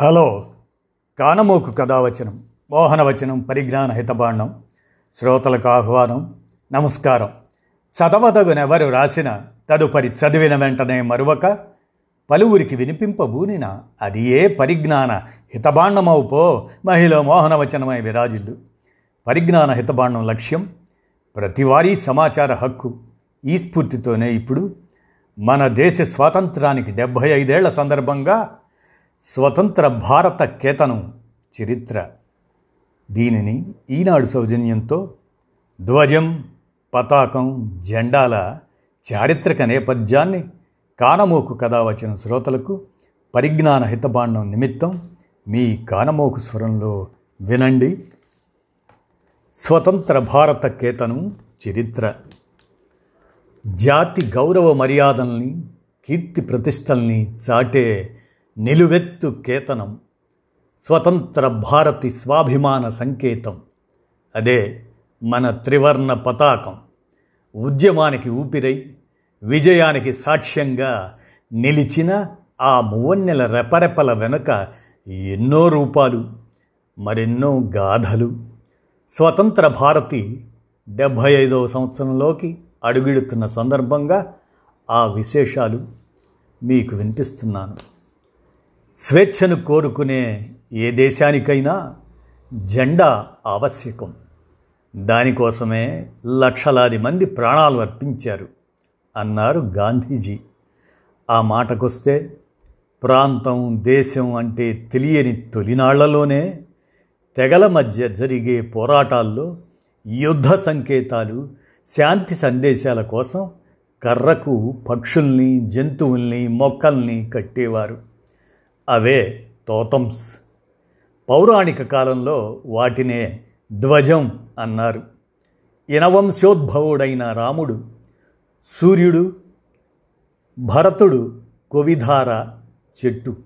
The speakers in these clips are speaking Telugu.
హలో కానమోకు కథావచనం మోహనవచనం పరిజ్ఞాన హితబాండం శ్రోతలకు ఆహ్వానం నమస్కారం. చదవదగునెవరు రాసిన తదుపరి చదివిన వెంటనే మరువక పలువురికి వినిపింపబూనిన అది ఏ పరిజ్ఞాన హితబాండమవుపో మహిళ మోహనవచనమై విరాజిల్లు. పరిజ్ఞాన హితబాండం లక్ష్యం ప్రతివారీ సమాచార హక్కు ఈ స్ఫూర్తితోనే ఇప్పుడు మన దేశ స్వాతంత్రానికి డెబ్భై ఐదేళ్ళ సందర్భంగా స్వతంత్ర భారత కేతనం చరిత్ర. దీనిని ఈనాడు సౌజన్యంతో ధ్వజం పతాకం జెండాల చారిత్రక నేపథ్యాన్ని కానమోకు కథ వచ్చిన శ్రోతలకు పరిజ్ఞాన హితబాండం నిమిత్తం మీ కానమోకు స్వరంలో వినండి. స్వతంత్ర భారత కేతను చరిత్ర. జాతి గౌరవ మర్యాదల్ని కీర్తి ప్రతిష్టల్ని చాటే నిలువెత్తు కేతనం స్వతంత్ర భారతి స్వాభిమాన సంకేతం. అదే మన త్రివర్ణ పతాకం. ఉద్యమానికి ఊపిరై విజయానికి సాక్ష్యంగా నిలిచిన ఆ మువన్నెల రెపరెపల వెనుక ఎన్నో రూపాలు మరెన్నో గాథలు. స్వతంత్ర భారతి డెబ్భై ఐదవ సంవత్సరంలోకి అడుగిడుతున్న సందర్భంగా ఆ విశేషాలు మీకు వినిపిస్తున్నాను. స్వేచ్ఛను కోరుకునే ఏ దేశానికైనా జెండా ఆవశ్యకం. దానికోసమే లక్షలాది మంది ప్రాణాలు అర్పించారు అన్నారు గాంధీజీ. ఆ మాటకొస్తే ప్రాంతం దేశం అంటే తెలియని తొలినాళ్ళలోనే తెగల మధ్య జరిగే పోరాటాల్లో యుద్ధ సంకేతాలు శాంతి సందేశాల కోసం కర్రకు పక్షుల్ని జంతువుల్ని మొక్కల్ని కట్టేవారు. అవే తోతంస్. పౌరాణిక కాలంలో వాటినే ధ్వజం అన్నారు. ఇనవంశోద్భవుడైన రాముడు సూర్యుడు భరతుడు కొవిధార చెట్టు.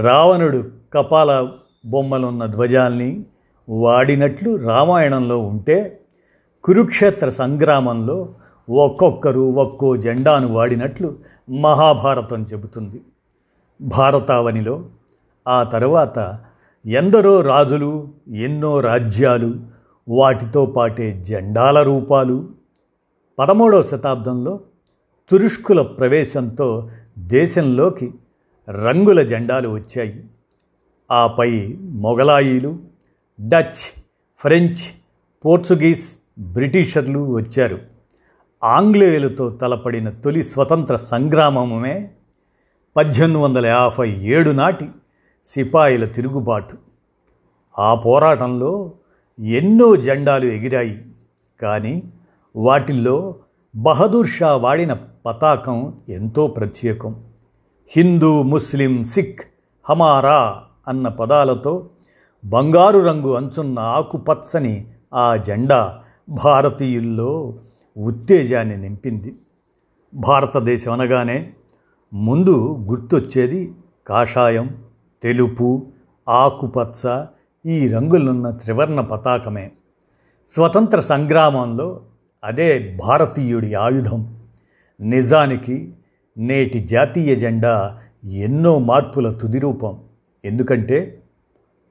రావణుడు కపాల బొమ్మలున్న ధ్వజాల్ని వాడినట్లు రామాయణంలో ఉంటే కురుక్షేత్ర సంగ్రామంలో ఒక్కొక్కరు ఒక్కో జెండాను వాడినట్లు మహాభారతం చెబుతుంది. భారతావనిలో ఆ తరువాత ఎందరో రాజులు ఎన్నో రాజ్యాలు వాటితో పాటే జెండాల రూపాలు పదమూడవ శతాబ్దంలో తురుష్కుల ప్రవేశంతో దేశంలోకి రంగుల జెండాలు వచ్చాయి. ఆపై మొఘలాయిలు డచ్ ఫ్రెంచ్ పోర్చుగీస్ బ్రిటిషర్లు వచ్చారు. ఆంగ్లేయులతో తలపడిన తొలి స్వతంత్ర సంగ్రామమే పద్దెనిమిది వందల యాభై ఏడు నాటి సిపాయిల తిరుగుబాటు. ఆ పోరాటంలో ఎన్నో జెండాలు ఎగిరాయి. కానీ వాటిల్లో బహదూర్ షా వాడిన పతాకం ఎంతో ప్రత్యేకం. హిందూ ముస్లిం సిక్ హమారా అన్న పదాలతో బంగారు రంగు అంచున్న ఆకుపచ్చని ఆ జెండా భారతీయుల్లో ఉత్తేజాన్ని నింపింది. భారతదేశం అనగానే ముందు గుర్తొచ్చేది కాషాయం తెలుపు ఆకుపచ్చ ఈ రంగులున్న త్రివర్ణ పతాకమే. స్వతంత్ర సంగ్రామంలో అదే భారతీయుడి ఆయుధం. నిజానికి నేటి జాతీయ జెండా ఎన్నో మార్పుల తుది రూపం. ఎందుకంటే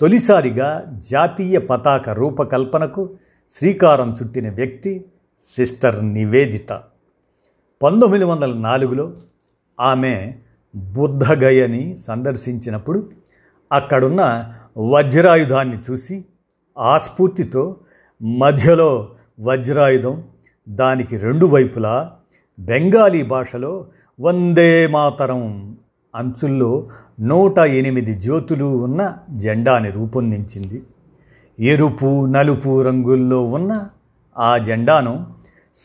తొలిసారిగా జాతీయ పతాక రూపకల్పనకు శ్రీకారం చుట్టిన వ్యక్తి సిస్టర్ నివేదిత. పంతొమ్మిది వందల నాలుగులో ఆమె బుద్ధగయని సందర్శించినప్పుడు అక్కడున్న వజ్రాయుధాన్ని చూసి ఆ స్ఫూర్తితో మధ్యలో వజ్రాయుధం దానికి రెండు వైపులా బెంగాలీ భాషలో వందే మాతరం అంచుల్లో నూట ఎనిమిది జ్యోతులు ఉన్న జెండాని రూపొందించింది. ఎరుపు నలుపు రంగుల్లో ఉన్న ఆ జెండాను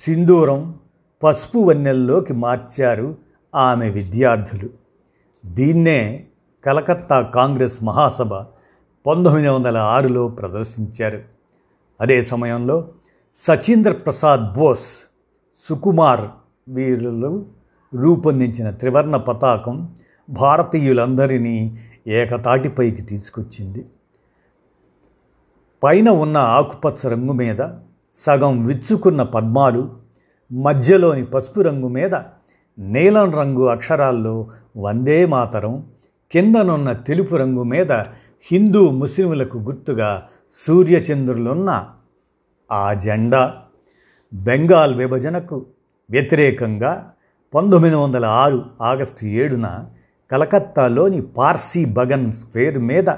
సింధూరం పసుపు వన్నెల్లోకి మార్చారు ఆమె విద్యార్థులు. దీన్నే కలకత్తా కాంగ్రెస్ మహాసభ పంతొమ్మిది వందల ఆరులో ప్రదర్శించారు. అదే సమయంలో సచీంద్ర ప్రసాద్ బోస్ సుకుమార్ వీరులు రూపొందించిన త్రివర్ణ పతాకం భారతీయులందరినీ ఏకతాటిపైకి తీసుకొచ్చింది. పైన ఉన్న ఆకుపచ్చ రంగు మీద సగం విచ్చుకున్న పద్మాలు మధ్యలోని పసుపు రంగు మీద నీలం రంగు అక్షరాల్లో వందే మాతరం కిందనున్న తెలుపు రంగు మీద హిందూ ముస్లింలకు గుర్తుగా సూర్యచంద్రులున్న ఆ జెండా. బెంగాల్ విభజనకు వ్యతిరేకంగా పంతొమ్మిది వందల ఆరు ఆగస్టు ఏడున కలకత్తాలోని పార్సీ బగన్ స్క్వేర్ మీద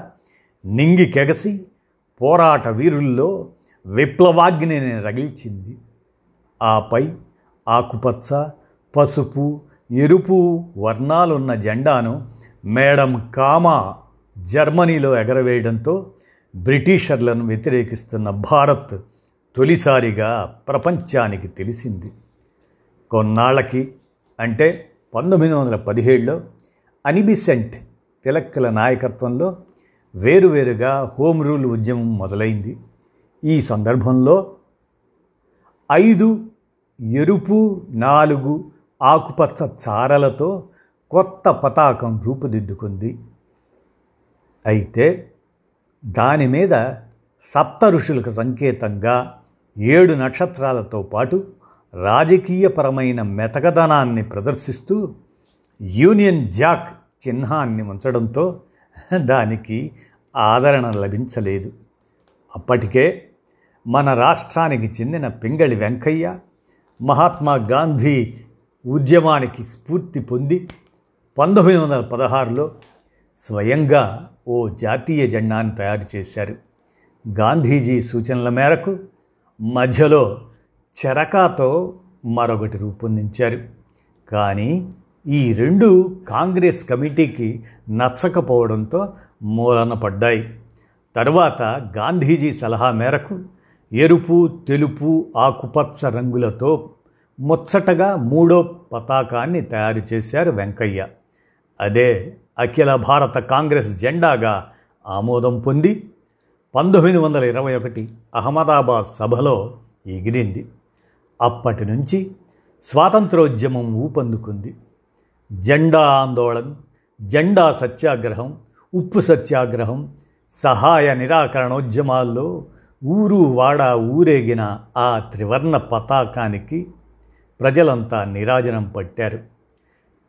నింగి కెగసి పోరాట వీరుల్లో విప్లవాగ్నిని రగిల్చింది. ఆపై ఆకుపచ్చ పసుపు ఎరుపు వర్ణాలున్న జెండాను మేడం కామా జర్మనీలో ఎగరవేయడంతో బ్రిటిషర్లను వ్యతిరేకిస్తున్న భారత్ తొలిసారిగా ప్రపంచానికి తెలిసింది. కొన్నాళ్ళకి అంటే పంతొమ్మిది వందల పదిహేడులో అనిబిసెంట్ తిలక్కల నాయకత్వంలో వేరువేరుగా హోమ్ రూల్ ఉద్యమం మొదలైంది. ఈ సందర్భంలో ఐదు ఎరుపు నాలుగు ఆకుపచ్చ చారలతో కొత్త పతాకం రూపుదిద్దుకుంది. అయితే దాని మీద సప్త ఋషులకు సంకేతంగా ఏడు నక్షత్రాలతో పాటు రాజకీయపరమైన మెతకదనాన్ని ప్రదర్శిస్తూ యూనియన్ జాక్ చిహ్నాన్ని ఉంచడంతో దానికి ఆదరణ లభించలేదు. అప్పటికే మన రాష్ట్రానికి చెందిన పింగళి వెంకయ్య మహాత్మా గాంధీ ఉద్యమానికి స్ఫూర్తి పొంది పంతొమ్మిది వందల పదహారులో స్వయంగా ఓ జాతీయ జెండాను తయారు చేశారు. గాంధీజీ సూచనల మేరకు మధ్యలో చెరకాతో మరొకటి రూపొందించారు. కానీ ఈ రెండు కాంగ్రెస్ కమిటీకి నచ్చకపోవడంతో మూలన పడ్డాయి. తర్వాత గాంధీజీ సలహా మేరకు ఎరుపు తెలుపు ఆకుపచ్చ రంగులతో ముచ్చటగా మూడో పతాకాన్ని తయారు చేశారు వెంకయ్య. అదే అఖిల భారత కాంగ్రెస్ జెండాగా ఆమోదం పొంది పంతొమ్మిది వందల ఇరవై ఒకటి అహ్మదాబాద్ సభలో ఎగిరింది. అప్పటి నుంచి స్వాతంత్రోద్యమం ఊపందుకుంది. జెండా ఆందోళన్ జెండా సత్యాగ్రహం ఉప్పు సత్యాగ్రహం సహాయ నిరాకరణోద్యమాల్లో ఊరు వాడ ఊరేగిన ఆ త్రివర్ణ పతాకానికి ప్రజలంతా నిరాజనం పట్టారు.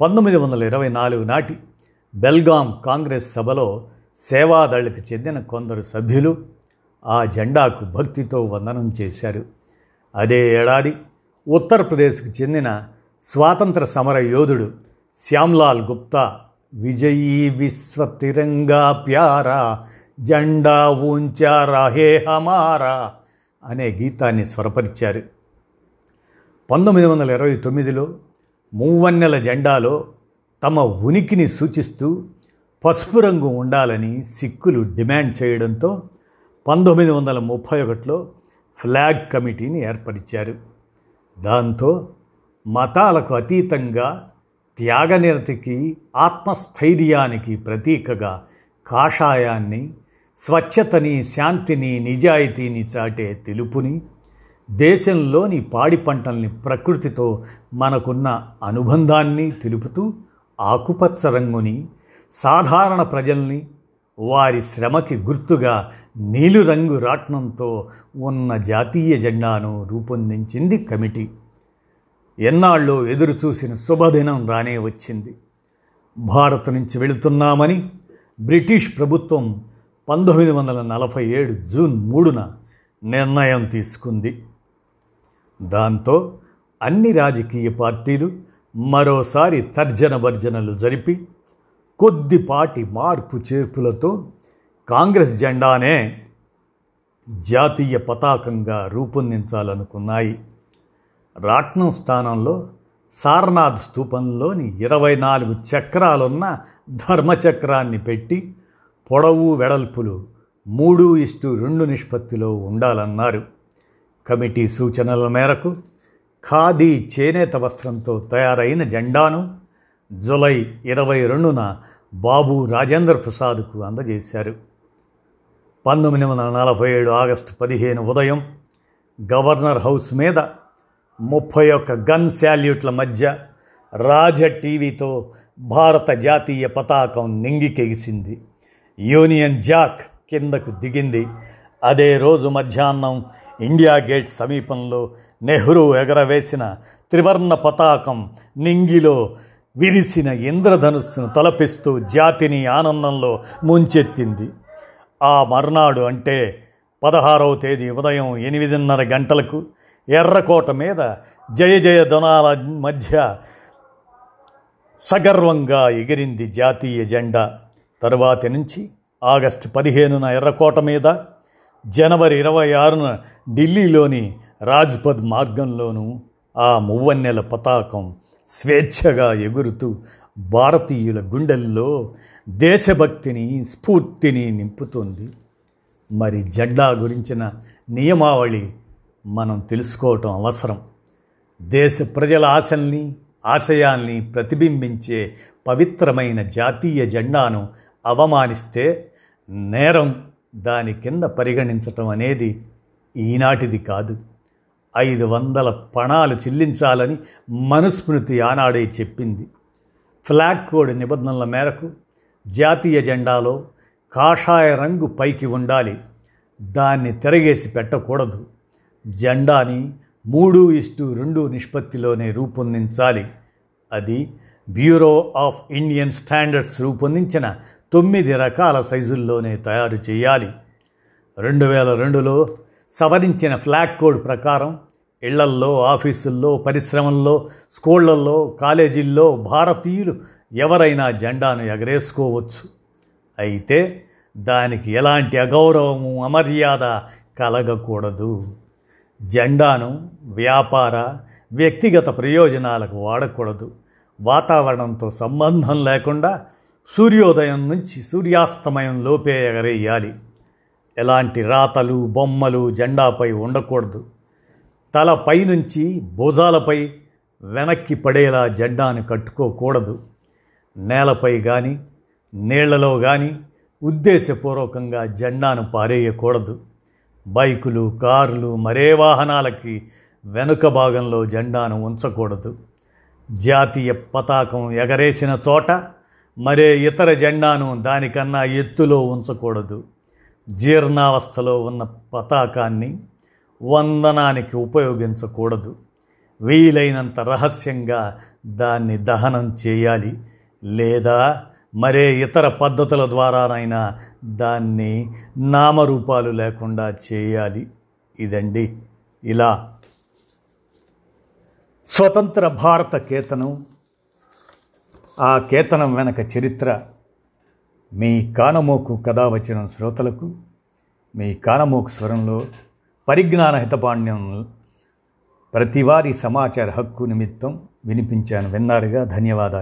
పంతొమ్మిది వందల ఇరవై నాలుగు నాటి బెల్గాం కాంగ్రెస్ సభలో సేవాదళికి చెందిన కొందరు సభ్యులు ఆ జెండాకు భక్తితో వందనం చేశారు. అదే ఏడాది ఉత్తరప్రదేశ్కు చెందిన స్వాతంత్ర సమర యోధుడు శ్యామ్లాల్ గుప్తా విజయీ విశ్వ తిరంగా ప్యారా జెండా ఊంచారా హే హమారా అనే గీతాన్ని స్వరపరిచారు. పంతొమ్మిది వందల ఇరవై తొమ్మిదిలో మూవన్నెల జెండాలో తమ ఉనికిని సూచిస్తూ పసుపు రంగు ఉండాలని సిక్కులు డిమాండ్ చేయడంతో పంతొమ్మిది వందల ముప్పై ఒకటిలో ఫ్లాగ్ కమిటీని ఏర్పరిచారు. దాంతో మతాలకు అతీతంగా త్యాగనిరతికి ఆత్మస్థైర్యానికి ప్రతీకగా కాషాయాన్ని స్వచ్ఛతని శాంతిని నిజాయితీని చాటే తెలుపుని దేశంలోని పాడి పంటల్ని ప్రకృతితో మనకున్న అనుబంధాన్ని తెలుపుతూ ఆకుపచ్చ రంగుని సాధారణ ప్రజల్ని వారి శ్రమకి గుర్తుగా నీలిరంగు రాట్నంతో ఉన్న జాతీయ జెండాను రూపొందించింది కమిటీ. ఎన్నాళ్ళు ఎదురుచూసిన శుభదినం రానే వచ్చింది. భారత్ నుంచి వెళుతున్నామని బ్రిటిష్ ప్రభుత్వం పంతొమ్మిది వందల నలభై ఏడు జూన్ మూడున నిర్ణయం తీసుకుంది. దాంతో అన్ని రాజకీయ పార్టీలు మరోసారి తర్జన భర్జనలు జరిపి కొద్దిపాటి మార్పు చేర్పులతో కాంగ్రెస్ జెండానే జాతీయ పతాకంగా రూపొందించాలనుకున్నాయి. రాట్నం స్థానంలో సారనాథ్ స్థూపంలోని ఇరవై నాలుగు చక్రాలున్న ధర్మచక్రాన్ని పెట్టి పొడవు వెడల్పులు మూడు ఇష్టు రెండు నిష్పత్తిలో ఉండాలన్నారు. కమిటీ సూచనల మేరకు ఖాదీ చేనేత వస్త్రంతో తయారైన జెండాను జులై ఇరవై రెండున బాబు రాజేంద్ర ప్రసాద్కు అందజేశారు. పంతొమ్మిది వందల నలభై ఏడు ఆగస్టు పదిహేను ఉదయం గవర్నర్ హౌస్ మీద ముప్పై ఒక్క గన్ శాల్యూట్ల మధ్య రాజ టీవీతో భారత జాతీయ పతాకం నింగికెగిసింది యూనియన్ జాక్ కిందకు దిగింది. అదే రోజు మధ్యాహ్నం ఇండియా గేట్ సమీపంలో నెహ్రూ ఎగరవేసిన త్రివర్ణ పతాకం నింగిలో విరిసిన ఇంద్రధనుస్సును తలపిస్తూ జాతిని ఆనందంలో ముంచెత్తింది. ఆ మర్నాడు అంటే పదహారవ తేదీ ఉదయం ఎనిమిదిన్నర గంటలకు ఎర్రకోట మీద జయ జయ ధనాల మధ్య సగర్వంగా ఎగిరింది జాతీయ జెండా. తరువాతి నుంచి ఆగస్టు పదిహేనున ఎర్రకోట మీద జనవరి ఇరవై ఆరున ఢిల్లీలోని రాజ్పథ్ మార్గంలోనూ ఆ మువ్వన్నెల పతాకం స్వేచ్ఛగా ఎగురుతూ భారతీయుల గుండెల్లో దేశభక్తిని స్ఫూర్తిని నింపుతుంది. మరి జెండా గురించిన నియమావళి మనం తెలుసుకోవటం అవసరం. దేశ ప్రజల ఆశల్ని ఆశయాల్ని ప్రతిబింబించే పవిత్రమైన జాతీయ జెండాను అవమానిస్తే నేరం దాని కింద పరిగణించటం అనేది ఈనాటిది కాదు. ఐదు వందల పణాలు చెల్లించాలని మనుస్మృతి ఆనాడే చెప్పింది. ఫ్లాగ్ కోడ్ నిబంధనల మేరకు జాతీయ జెండాలో కాషాయ రంగు పైకి ఉండాలి. దాన్ని తిరగేసి పెట్టకూడదు. జెండాని మూడు ఇస్టు రెండు నిష్పత్తిలోనే రూపొందించాలి. అది బ్యూరో ఆఫ్ ఇండియన్ స్టాండర్డ్స్ రూపొందించిన తొమ్మిది రకాల సైజుల్లోనే తయారు చేయాలి. రెండు వేల రెండులో సవరించిన ఫ్లాగ్ కోడ్ ప్రకారం ఇళ్ళల్లో ఆఫీసుల్లో పరిశ్రమల్లో స్కూళ్ళల్లో కాలేజీల్లో భారతీయులు ఎవరైనా జెండాను ఎగరేసుకోవచ్చు. అయితే దానికి ఎలాంటి అగౌరవము అమర్యాద కలగకూడదు. జెండాను వ్యాపార వ్యక్తిగత ప్రయోజనాలకు వాడకూడదు. వాతావరణంతో సంబంధం లేకుండా సూర్యోదయం నుంచి సూర్యాస్తమయం లోపే ఎగరేయాలి. ఎలాంటి రాతలు బొమ్మలు జెండాపై ఉండకూడదు. తల పైనుంచి భుజాలపై వెనక్కి పడేలా జెండాను కట్టుకోకూడదు. నేలపై కానీ నీళ్ళలో కానీ ఉద్దేశపూర్వకంగా జెండాను పారేయకూడదు. బైకులు కార్లు మరే వాహనాలకి వెనుక భాగంలో జెండాను ఉంచకూడదు. జాతీయ పతాకం ఎగరేసిన చోట మరే ఇతర జెండాను దానికన్నా ఎత్తులో ఉంచకూడదు. జీర్ణావస్థలో ఉన్న పతాకాన్ని వందనానికి ఉపయోగించకూడదు. వీలైనంత రహస్యంగా దాన్ని దహనం చేయాలి. లేదా మరే ఇతర పద్ధతుల ద్వారానైనా దాన్ని నామరూపాలు లేకుండా చేయాలి. ఇదండి. ఇలా. స్వతంత్ర భారత కేతనం ఆ కేతనం వెనక చరిత్ర. మీ కానమోకు కథ వచ్చిన శ్రోతలకు మీ కానమోకు స్వరంలో పరిజ్ఞాన హితపాండ్యం ప్రతివారి సమాచార హక్కు నిమిత్తం వినిపించాను. విన్నారుగా? ధన్యవాదాలు.